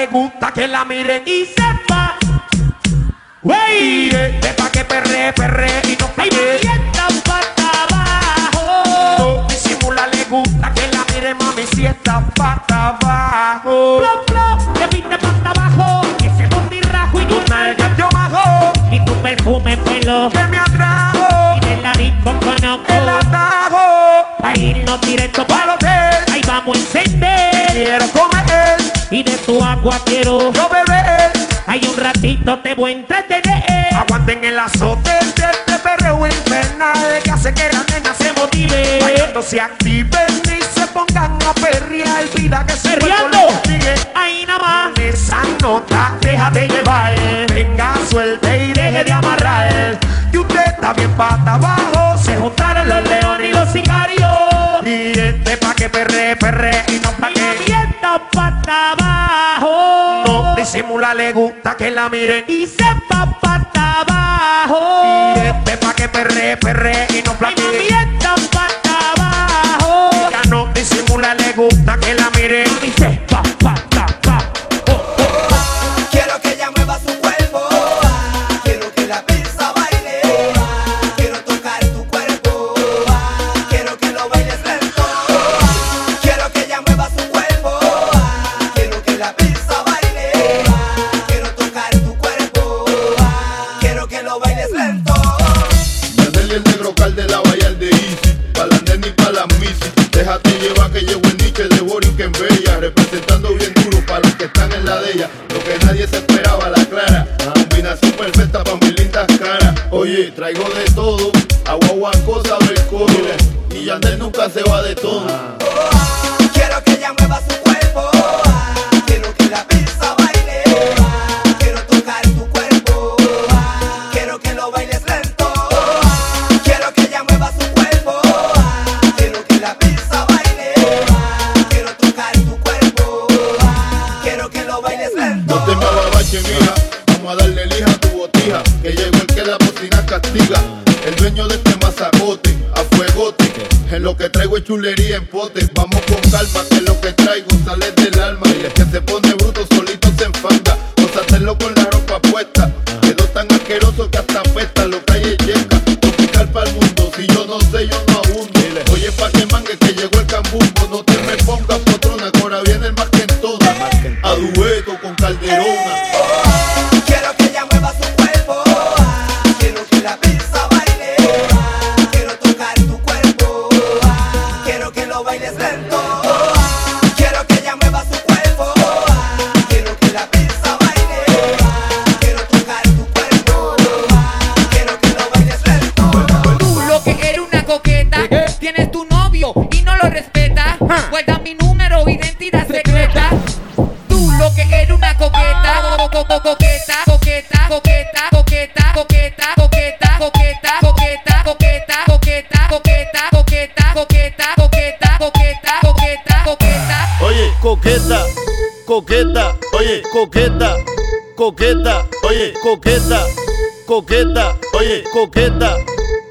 Le gusta que la miren. Y sepa... ¡Wey! este pa' que perre, perre y no ¡Ay, mami, esta pata abajo! No disimula, le gusta que la miren, mami, si está pata abajo. ¡Plop, plop! Que pinte pata abajo, ese bondirrajo y tu nalga Yo bajo, y tu perfume pelo. que me atrajo, Y de la disco conozco el atajo. Pa' irnos directo Para para hotel, Ahí vamos a encender quiero comer, Y de tu agua quiero yo beber. Hay un ratito te voy a entretener Aguanten el azote de este perreo infernal que hace que las nenas se motiven. Bailando se activen y se pongan a perrear. Vida que se sigue. Ahí nada más Esa nota, déjate llevar. Venga, suelte y deje de amarrar. Y usted está bien pata abajo. Se juntaron los leones y los sicarios. Y este pa' que perre, perre y no disimula, le gusta que la miren. Y sepa pata abajo Y este pa' que perre, perre y no Y platique. abierta pata abajo Ya no disimula, le gusta que la miren. Y sepa En lo que traigo es chulería en potes. Vamos con calma, que lo que traigo sale del alma. Y el que se pone bruto solito se enfanga. hacerlo con la ropa puesta. Coqueta, coqueta, coqueta, coqueta, coqueta, coqueta, coqueta. Oye, coqueta, coqueta, oye, coqueta, coqueta, oye, coqueta, coqueta, oye, coqueta.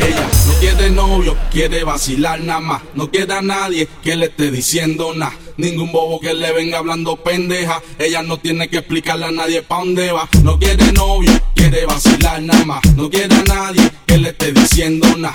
Ella no quiere novio, quiere vacilar nada más. No quiere nadie que le esté diciendo nada. Ningún bobo que le venga hablando pendeja. Ella no tiene que explicarle a nadie pa' dónde va. No quiere novio, quiere vacilar nada más. No quiere nadie que le esté diciendo nada.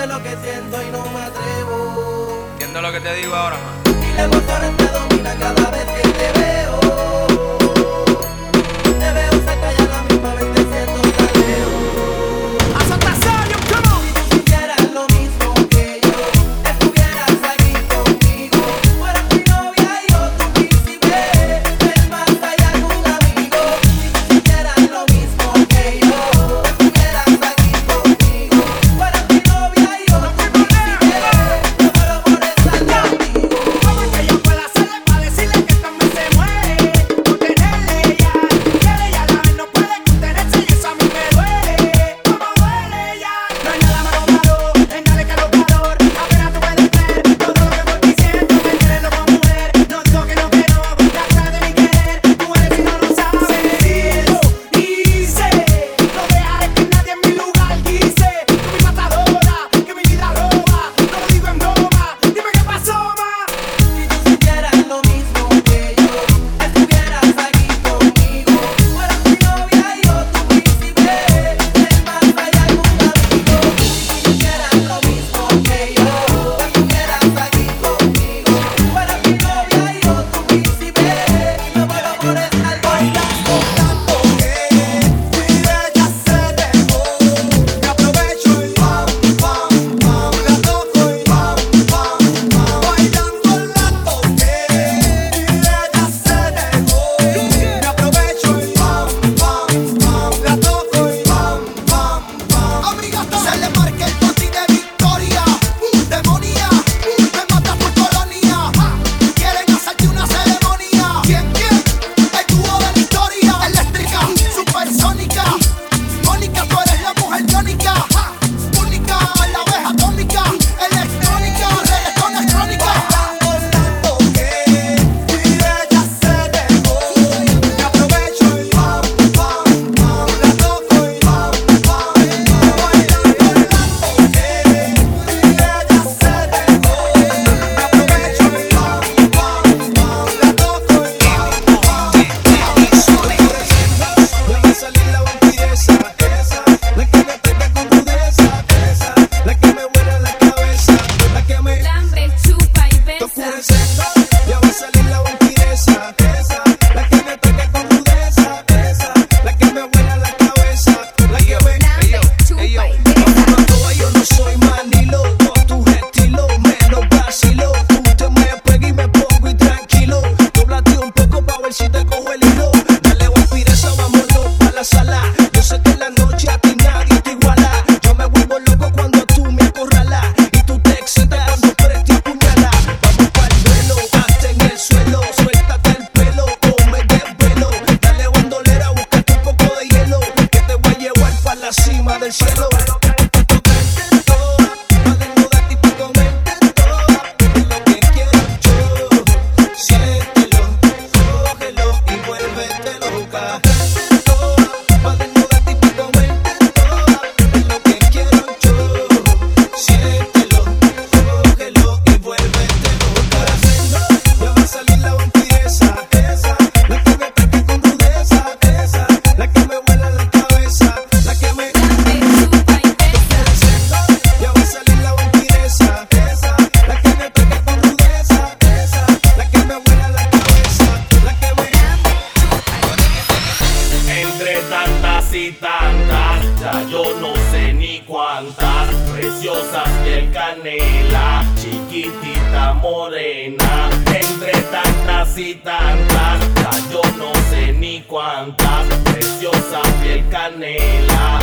de lo que siento y no me atrevo. Entiendo lo que te digo ahora, man. Y la emoción te domina cada vez que Ya yo no sé ni cuántas preciosas piel canela, chiquitita morena, entre tantas y tantas. Ya yo no sé ni cuántas preciosas piel canela.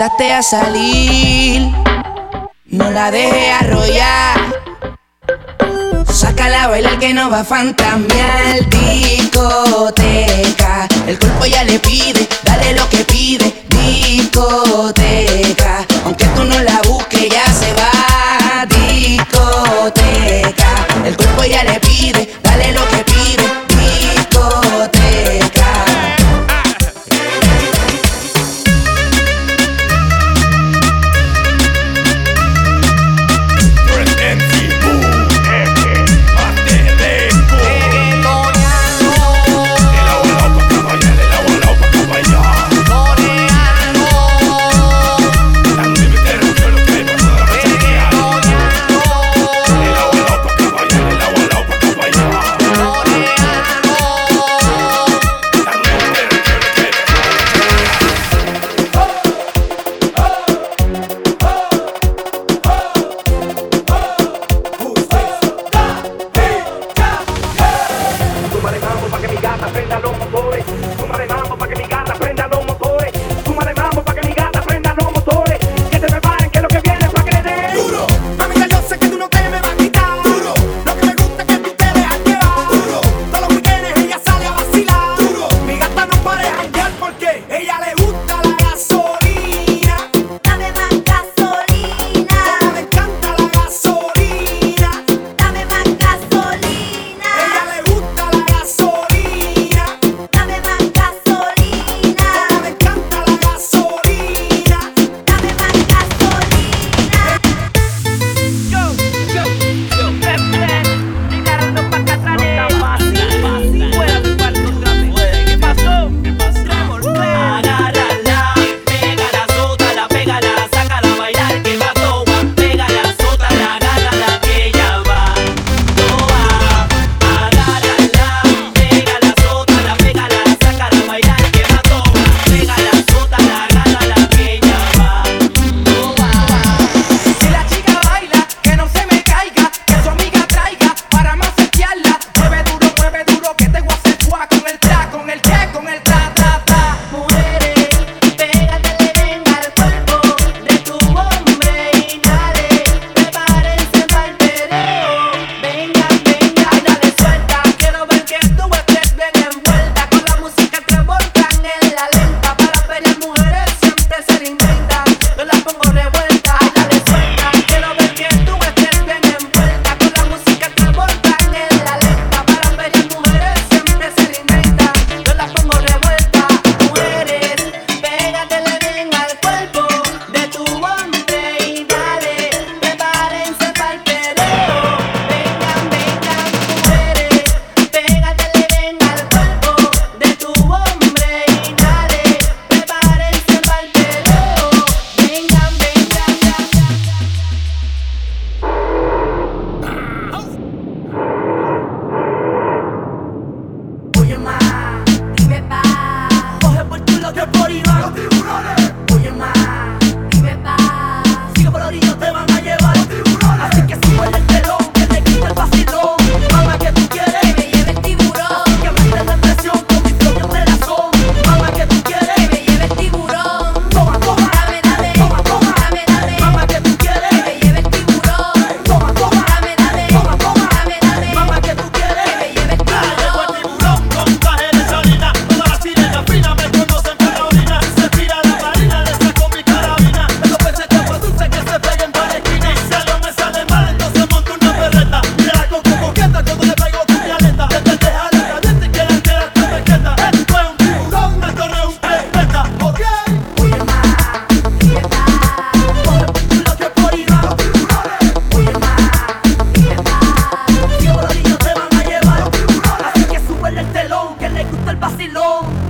invitaste a salir, no la dejé arrollar. Sácala a bailar que no va a fantamear discoteca. El cuerpo ya le pide, dale lo que pide, discoteca.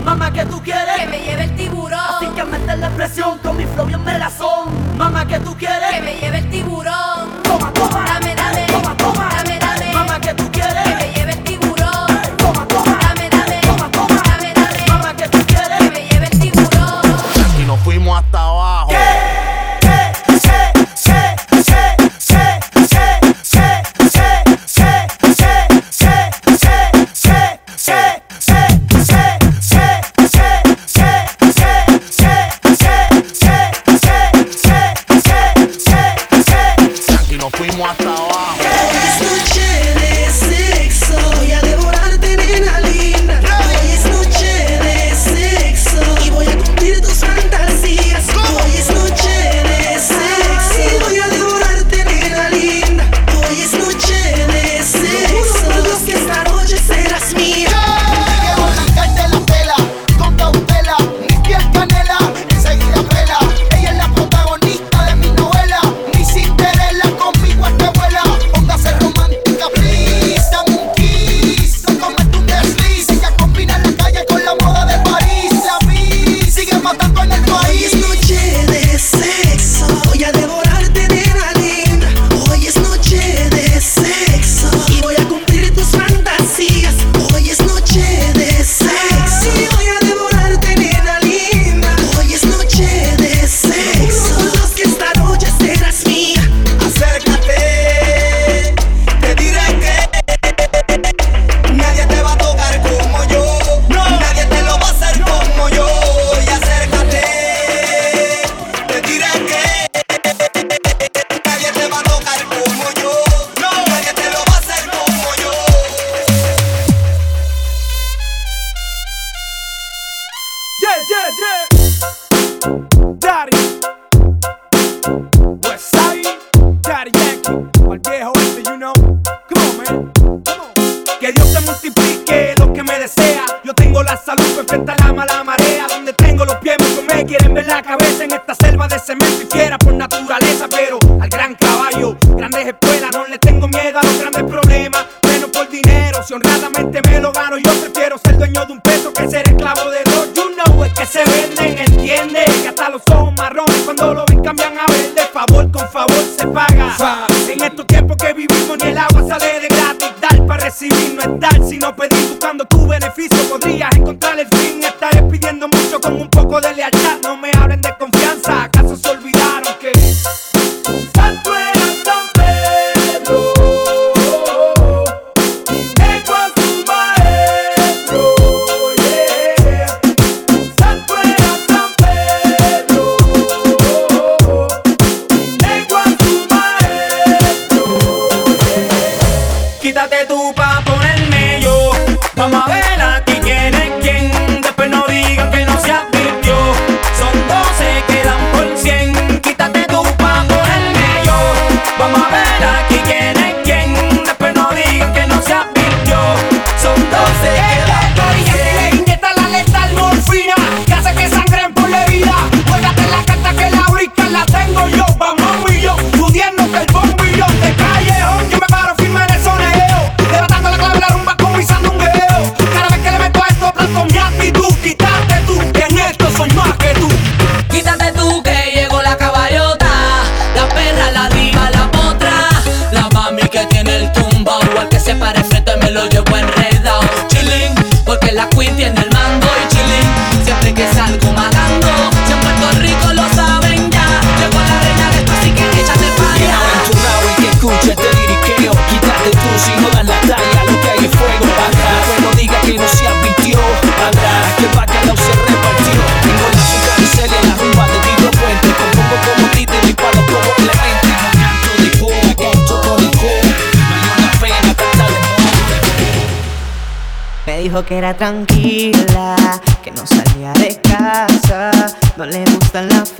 Mamá, que tú quieres? Que me lleve el tiburón. Así que meter la presión con mi flow bien melazón. Mamá, que tú quieres? Que me lleve el tiburón. pasión me lo gano. Yo prefiero ser dueño de un peso que ser esclavo de dos. You know es que se venden, entiende. Que hasta los ojos marrones cuando lo ven cambian a verde. Favor con favor se paga. En estos tiempos que vivimos ni el agua sale de gratis. Dar para recibir no es dar, sino pedir buscando tu beneficio. Podrías encontrar el fin. Estaré pidiendo mucho con un poco de lealtad. tranquila, que no salía de casa, no le gustan las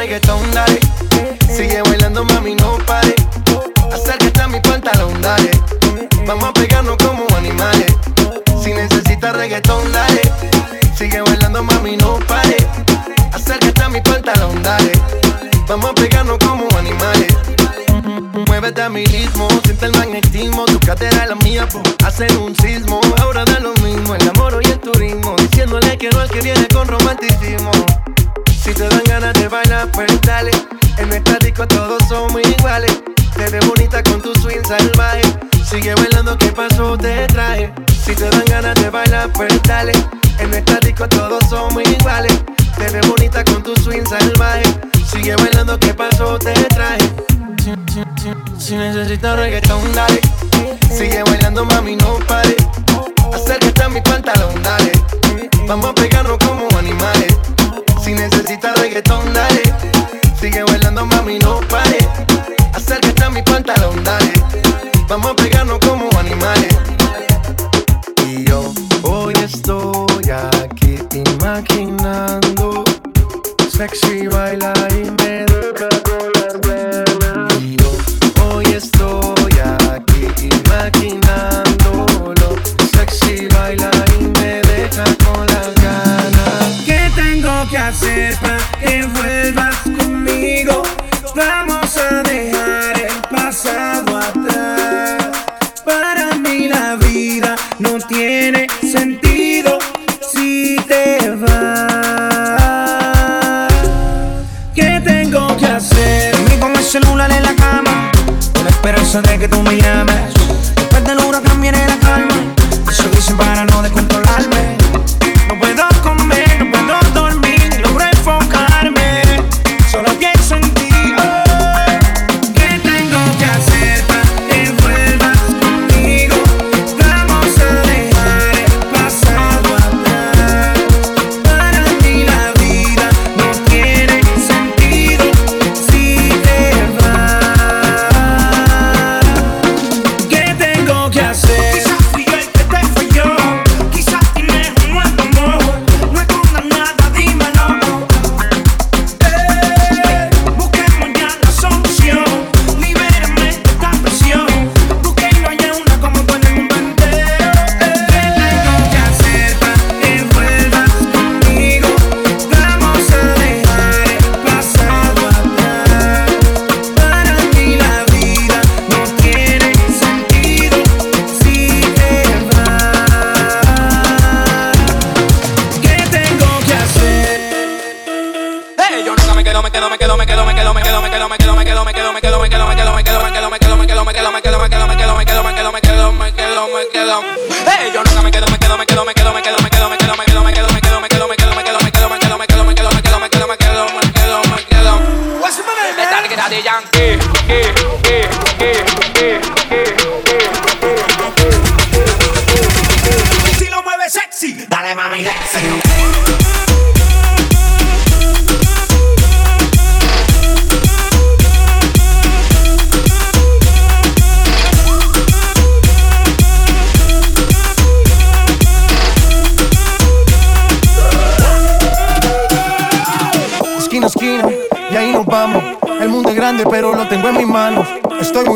reggaeton Sigue bailando, mami, no para.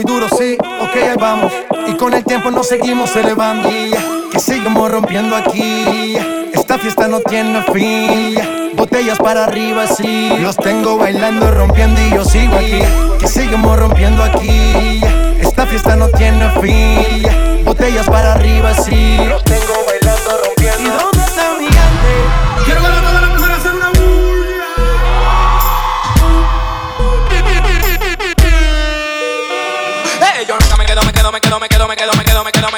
duro, sí, ok, vamos. Y con el tiempo nos seguimos elevando. Que seguimos rompiendo aquí. Esta fiesta no tiene fin. Botellas para arriba, sí. Los tengo bailando, rompiendo y yo sigo aquí. Que seguimos rompiendo aquí. Esta fiesta no tiene fin. Botellas para arriba, sí. Los tengo bailando, rompiendo. quedo, me quedo, me quedo,